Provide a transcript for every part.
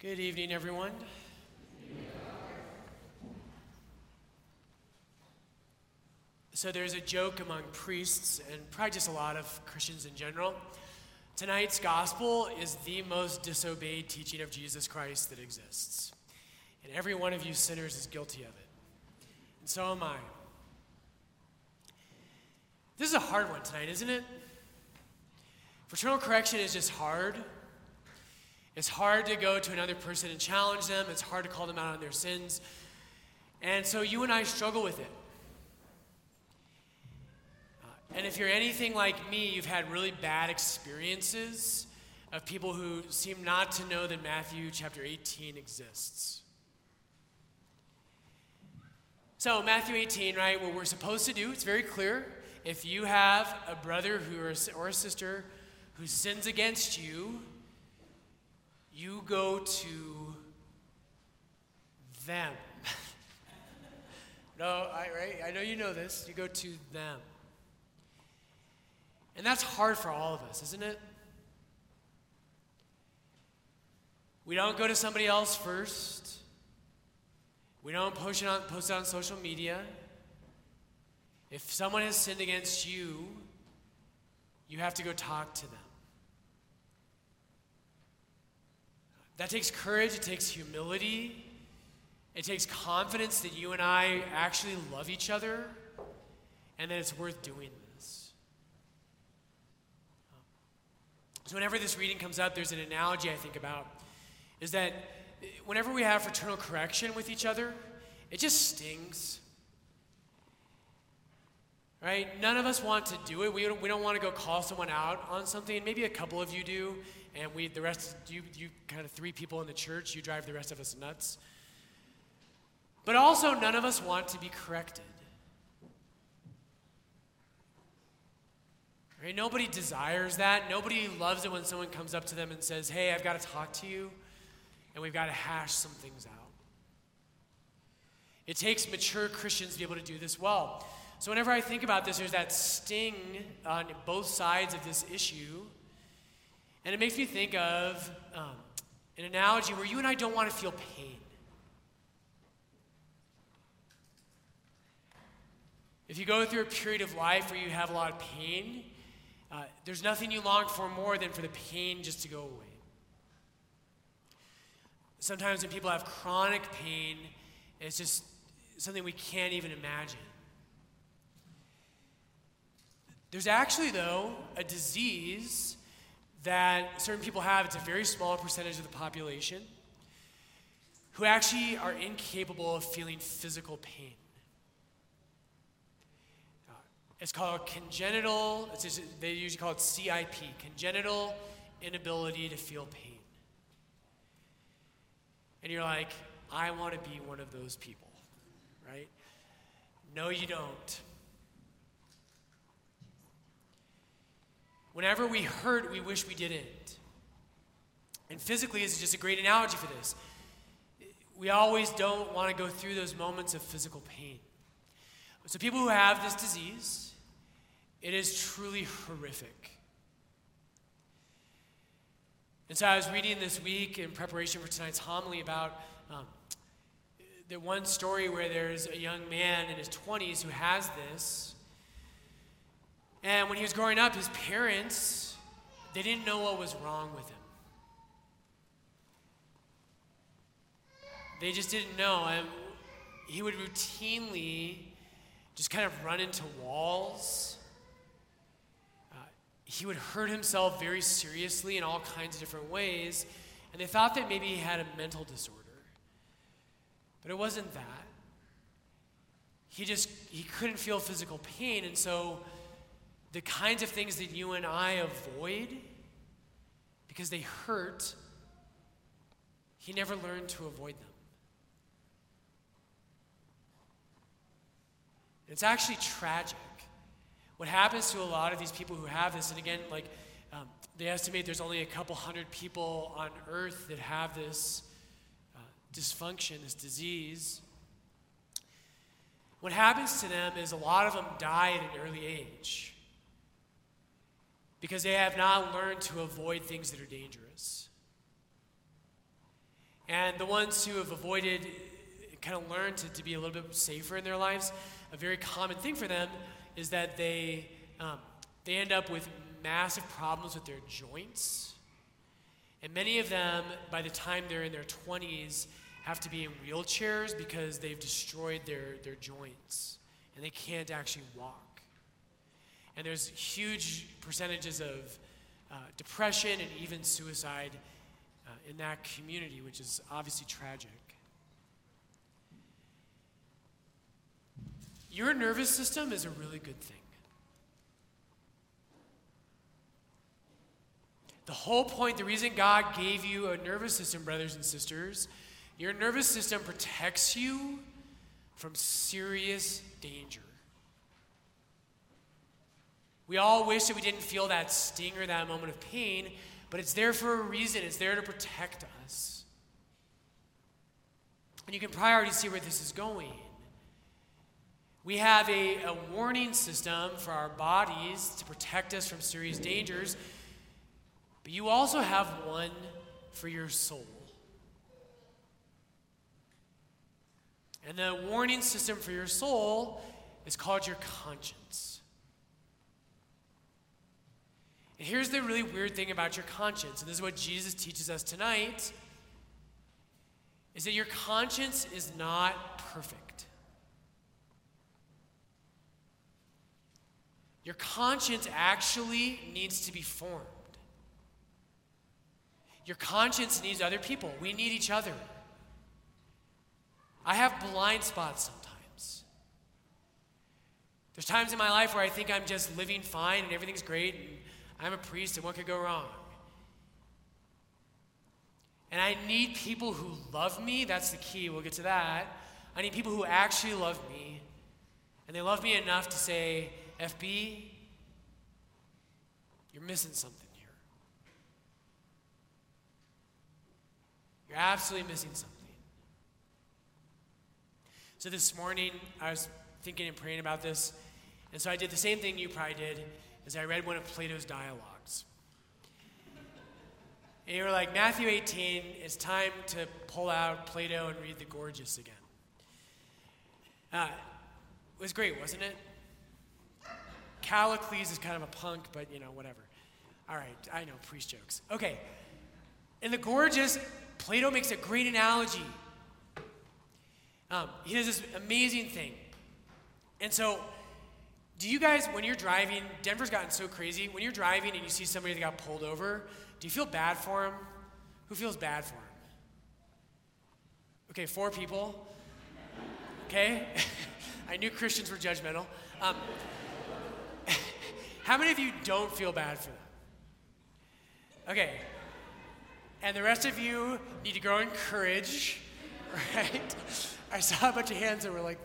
Good evening, everyone. So, there's a joke among priests and probably just a lot of Christians in general. Tonight's gospel is the most disobeyed teaching of Jesus Christ that exists. And every one of you sinners is guilty of it. And so am I. This is a hard one tonight, isn't it? Fraternal correction is just hard. It's hard to go to another person and challenge them, it's hard to call them out on their sins. And so you and I struggle with it. Uh, and if you're anything like me, you've had really bad experiences of people who seem not to know that Matthew chapter 18 exists. So, Matthew 18, right, what we're supposed to do, it's very clear. If you have a brother who or, or a sister who sins against you, you go to them. no, I, right? I know you know this. You go to them. And that's hard for all of us, isn't it? We don't go to somebody else first. We don't post it on, post it on social media. If someone has sinned against you, you have to go talk to them. That takes courage, it takes humility, it takes confidence that you and I actually love each other and that it's worth doing this. So, whenever this reading comes up, there's an analogy I think about is that whenever we have fraternal correction with each other, it just stings. Right? None of us want to do it. We don't, we don't want to go call someone out on something. Maybe a couple of you do, and we, the rest, you, you kind of three people in the church, you drive the rest of us nuts. But also, none of us want to be corrected. Right? Nobody desires that. Nobody loves it when someone comes up to them and says, Hey, I've got to talk to you, and we've got to hash some things out. It takes mature Christians to be able to do this well. So, whenever I think about this, there's that sting on both sides of this issue. And it makes me think of um, an analogy where you and I don't want to feel pain. If you go through a period of life where you have a lot of pain, uh, there's nothing you long for more than for the pain just to go away. Sometimes when people have chronic pain, it's just something we can't even imagine. There's actually, though, a disease that certain people have. It's a very small percentage of the population who actually are incapable of feeling physical pain. Uh, it's called congenital, it's just, they usually call it CIP, congenital inability to feel pain. And you're like, I want to be one of those people, right? No, you don't. Whenever we hurt, we wish we didn't. And physically is just a great analogy for this. We always don't want to go through those moments of physical pain. So, people who have this disease, it is truly horrific. And so, I was reading this week in preparation for tonight's homily about um, the one story where there's a young man in his 20s who has this. And when he was growing up, his parents, they didn't know what was wrong with him. They just didn't know. And he would routinely just kind of run into walls. Uh, he would hurt himself very seriously in all kinds of different ways. And they thought that maybe he had a mental disorder. But it wasn't that. He just he couldn't feel physical pain and so the kinds of things that you and I avoid because they hurt, he never learned to avoid them. It's actually tragic. What happens to a lot of these people who have this, and again, like um, they estimate there's only a couple hundred people on earth that have this uh, dysfunction, this disease. What happens to them is a lot of them die at an early age because they have not learned to avoid things that are dangerous. And the ones who have avoided, kind of learned to, to be a little bit safer in their lives, a very common thing for them is that they, um, they end up with massive problems with their joints. And many of them, by the time they're in their 20s, have to be in wheelchairs because they've destroyed their, their joints and they can't actually walk. And there's huge percentages of uh, depression and even suicide uh, in that community, which is obviously tragic. Your nervous system is a really good thing. The whole point, the reason God gave you a nervous system, brothers and sisters, your nervous system protects you from serious danger. We all wish that we didn't feel that sting or that moment of pain, but it's there for a reason. It's there to protect us. And you can probably already see where this is going. We have a, a warning system for our bodies to protect us from serious dangers but you also have one for your soul. And the warning system for your soul is called your conscience. And here's the really weird thing about your conscience, and this is what Jesus teaches us tonight, is that your conscience is not perfect. Your conscience actually needs to be formed. Your conscience needs other people. We need each other. I have blind spots sometimes. There's times in my life where I think I'm just living fine and everything's great and I'm a priest and what could go wrong? And I need people who love me. That's the key. We'll get to that. I need people who actually love me. And they love me enough to say, FB, you're missing something. Here. You're absolutely missing something. So this morning, I was thinking and praying about this, and so I did the same thing you probably did, is I read one of Plato's dialogues. And you were like, Matthew 18, it's time to pull out Plato and read the Gorgias again. Uh, it was great, wasn't it? Callicles is kind of a punk, but you know, whatever. All right, I know, priest jokes. Okay. In the Gorgias, Plato makes a great analogy. Um, he does this amazing thing. And so, do you guys, when you're driving, Denver's gotten so crazy, when you're driving and you see somebody that got pulled over, do you feel bad for him? Who feels bad for him? Okay, four people. Okay? I knew Christians were judgmental. Um, how many of you don't feel bad for them? Okay, and the rest of you need to grow in courage, right? I saw a bunch of hands that were like,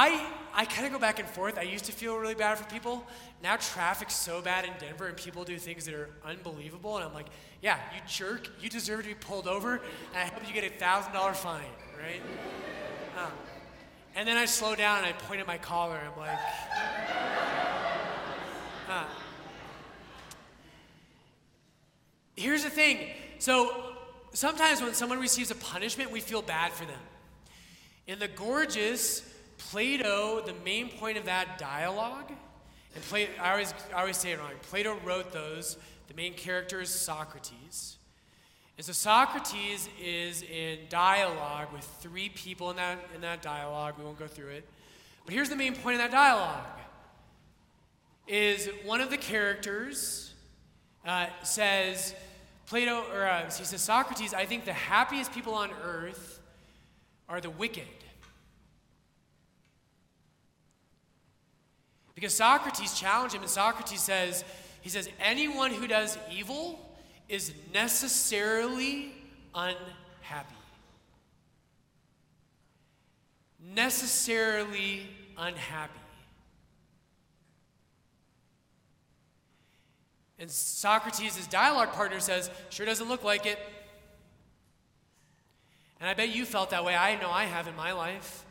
I, I kind of go back and forth. I used to feel really bad for people. Now traffic's so bad in Denver and people do things that are unbelievable. And I'm like, yeah, you jerk. You deserve to be pulled over. And I hope you get a $1,000 fine, right? Um, and then I slow down and I point at my collar. I'm like, uh, Here's the thing. So sometimes when someone receives a punishment, we feel bad for them. In the Gorgias, Plato, the main point of that dialogue, and Plato, I always, I always say it wrong. Plato wrote those. The main character is Socrates. And so Socrates is in dialogue with three people in that, in that dialogue. We won't go through it. But here's the main point of that dialogue is one of the characters uh, says, Plato, or uh, he says, Socrates, I think the happiest people on earth are the wicked. Because Socrates challenged him, and Socrates says, he says, anyone who does evil is necessarily unhappy. Necessarily unhappy. And Socrates' dialogue partner says, Sure doesn't look like it. And I bet you felt that way. I know I have in my life.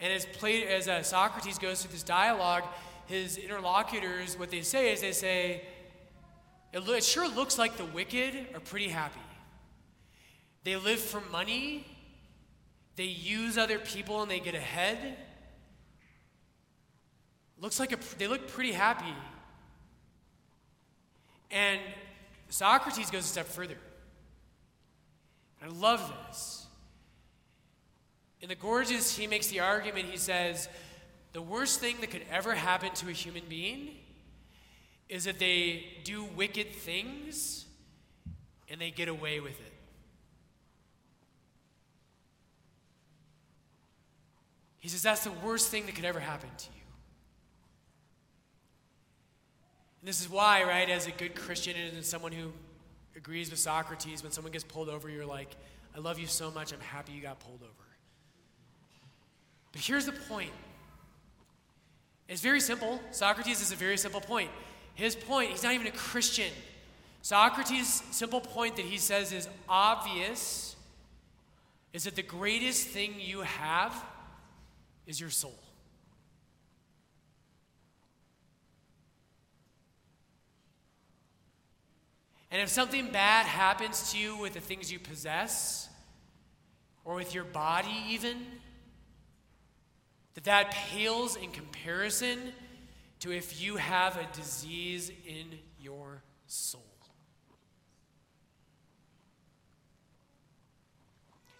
And as, play, as uh, Socrates goes through this dialogue, his interlocutors, what they say is they say, It, lo- it sure looks like the wicked are pretty happy. They live for money, they use other people and they get ahead. Looks like a, they look pretty happy. And Socrates goes a step further. I love this. In the Gorgias, he makes the argument, he says, the worst thing that could ever happen to a human being is that they do wicked things and they get away with it. He says that's the worst thing that could ever happen to you. And this is why, right, as a good Christian and as someone who agrees with Socrates, when someone gets pulled over, you're like, I love you so much, I'm happy you got pulled over. But here's the point it's very simple. Socrates is a very simple point. His point, he's not even a Christian. Socrates' simple point that he says is obvious is that the greatest thing you have is your soul. And if something bad happens to you with the things you possess, or with your body even, that that pales in comparison to if you have a disease in your soul.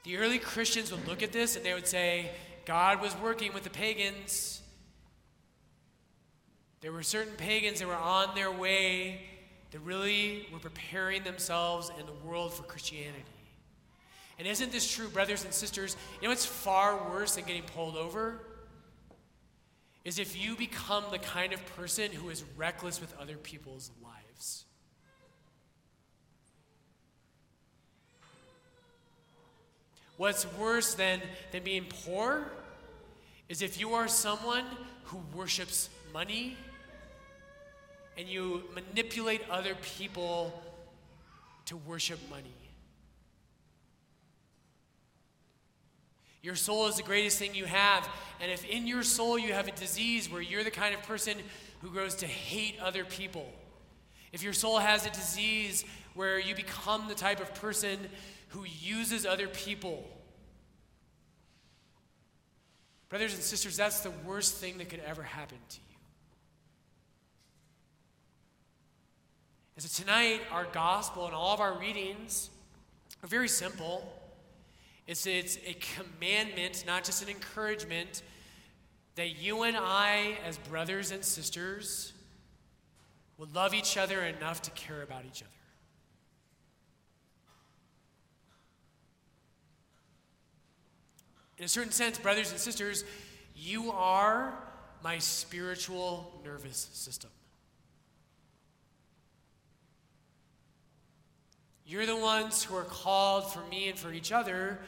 The early Christians would look at this and they would say, God was working with the pagans. There were certain pagans that were on their way that really were preparing themselves and the world for Christianity. And isn't this true, brothers and sisters? You know what's far worse than getting pulled over? Is if you become the kind of person who is reckless with other people's lives. What's worse than, than being poor is if you are someone who worships money and you manipulate other people to worship money. Your soul is the greatest thing you have. And if in your soul you have a disease where you're the kind of person who grows to hate other people, if your soul has a disease where you become the type of person who uses other people, brothers and sisters, that's the worst thing that could ever happen to you. And so tonight, our gospel and all of our readings are very simple. It's, it's a commandment, not just an encouragement, that you and I, as brothers and sisters, will love each other enough to care about each other. In a certain sense, brothers and sisters, you are my spiritual nervous system. You're the ones who are called for me and for each other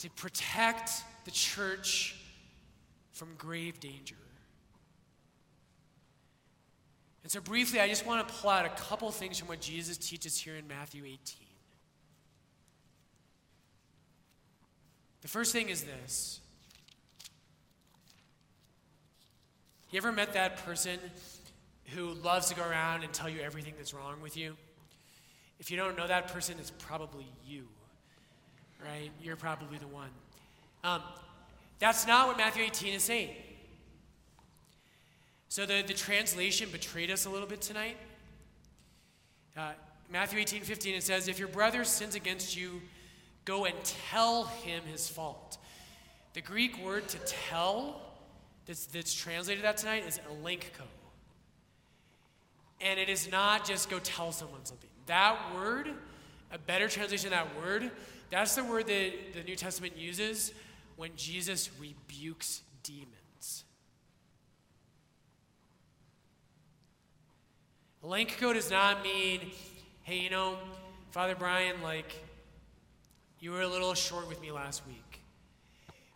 to protect the church from grave danger. And so, briefly, I just want to pull out a couple things from what Jesus teaches here in Matthew 18. The first thing is this You ever met that person who loves to go around and tell you everything that's wrong with you? If you don't know that person, it's probably you, right? You're probably the one. Um, that's not what Matthew 18 is saying. So the, the translation betrayed us a little bit tonight. Uh, Matthew 18, 15, it says, If your brother sins against you, go and tell him his fault. The Greek word to tell that's, that's translated that tonight is elenko. And it is not just go tell someone something. That word, a better translation of that word, that's the word that the New Testament uses when Jesus rebukes demons. Elenko does not mean, hey, you know, Father Brian, like, you were a little short with me last week.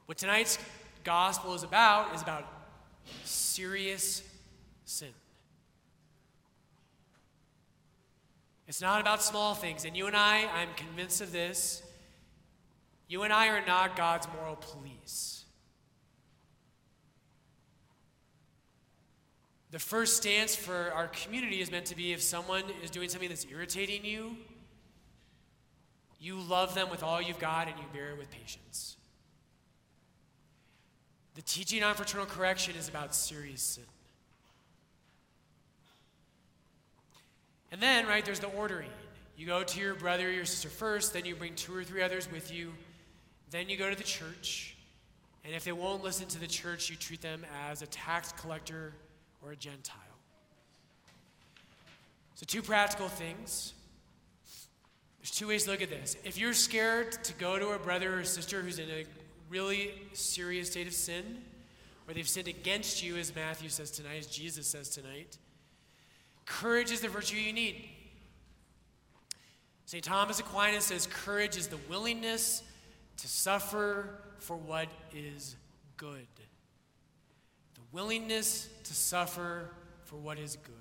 What tonight's gospel is about is about serious sin. It's not about small things. And you and I, I'm convinced of this, you and I are not God's moral police. The first stance for our community is meant to be if someone is doing something that's irritating you, you love them with all you've got and you bear it with patience. The teaching on fraternal correction is about serious sin. And then, right, there's the ordering. You go to your brother or your sister first, then you bring two or three others with you, then you go to the church. And if they won't listen to the church, you treat them as a tax collector or a Gentile. So, two practical things. There's two ways to look at this. If you're scared to go to a brother or sister who's in a really serious state of sin, or they've sinned against you, as Matthew says tonight, as Jesus says tonight, courage is the virtue you need. St. Thomas Aquinas says courage is the willingness to suffer for what is good The willingness to suffer for what is good.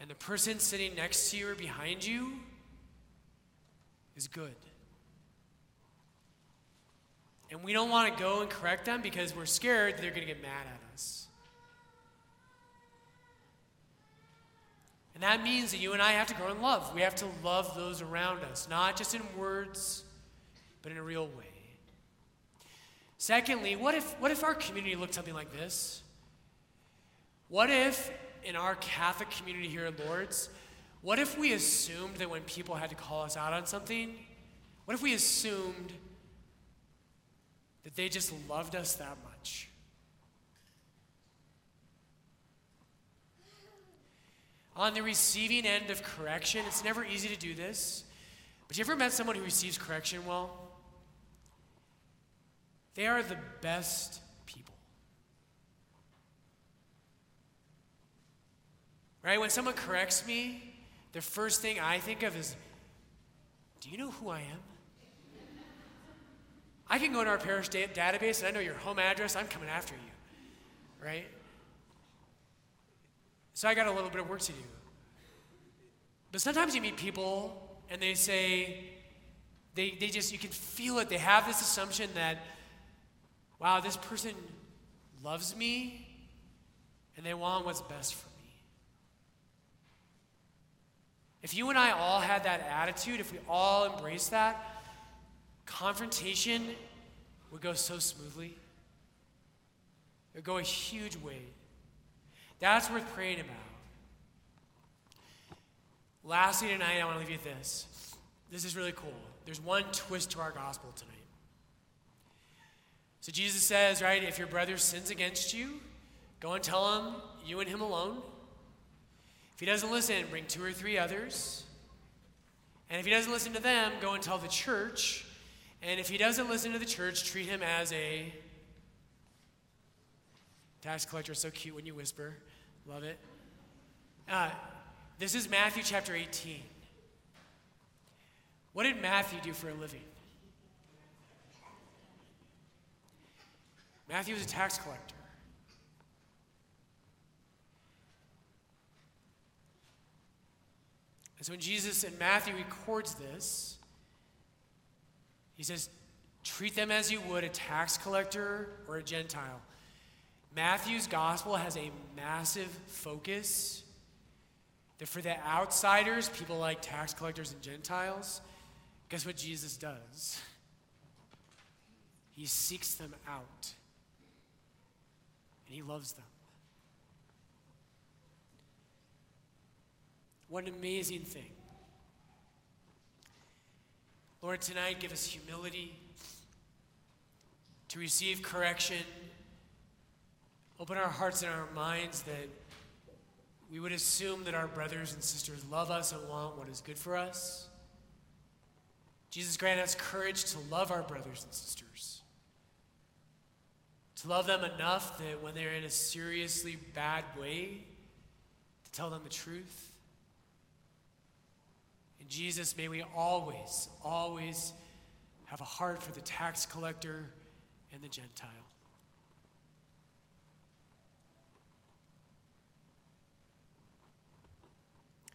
And the person sitting next to you or behind you is good. And we don't want to go and correct them because we're scared they're going to get mad at us. And that means that you and I have to grow in love. We have to love those around us, not just in words, but in a real way. Secondly, what if, what if our community looked something like this? What if in our Catholic community here at Lourdes, what if we assumed that when people had to call us out on something, what if we assumed that they just loved us that much? On the receiving end of correction, it's never easy to do this, but you ever met someone who receives correction well? They are the best people. Right? When someone corrects me, the first thing I think of is, do you know who I am? I can go into our parish da- database and I know your home address. I'm coming after you. Right? So I got a little bit of work to do. But sometimes you meet people and they say, they, they just, you can feel it. They have this assumption that, wow, this person loves me and they want what's best for me. If you and I all had that attitude, if we all embraced that, confrontation would go so smoothly. It would go a huge way. That's worth praying about. Lastly, tonight, I want to leave you with this. This is really cool. There's one twist to our gospel tonight. So Jesus says, right, if your brother sins against you, go and tell him, you and him alone. If he doesn't listen, bring two or three others. And if he doesn't listen to them, go and tell the church. And if he doesn't listen to the church, treat him as a tax collector. So cute when you whisper. Love it. Uh, this is Matthew chapter 18. What did Matthew do for a living? Matthew was a tax collector. And so when Jesus in Matthew records this, he says, treat them as you would a tax collector or a Gentile. Matthew's gospel has a massive focus that for the outsiders, people like tax collectors and Gentiles, guess what Jesus does? He seeks them out and he loves them. What an amazing thing. Lord, tonight give us humility to receive correction. Open our hearts and our minds that we would assume that our brothers and sisters love us and want what is good for us. Jesus, grant us courage to love our brothers and sisters. To love them enough that when they're in a seriously bad way, to tell them the truth. And Jesus, may we always, always have a heart for the tax collector and the Gentile.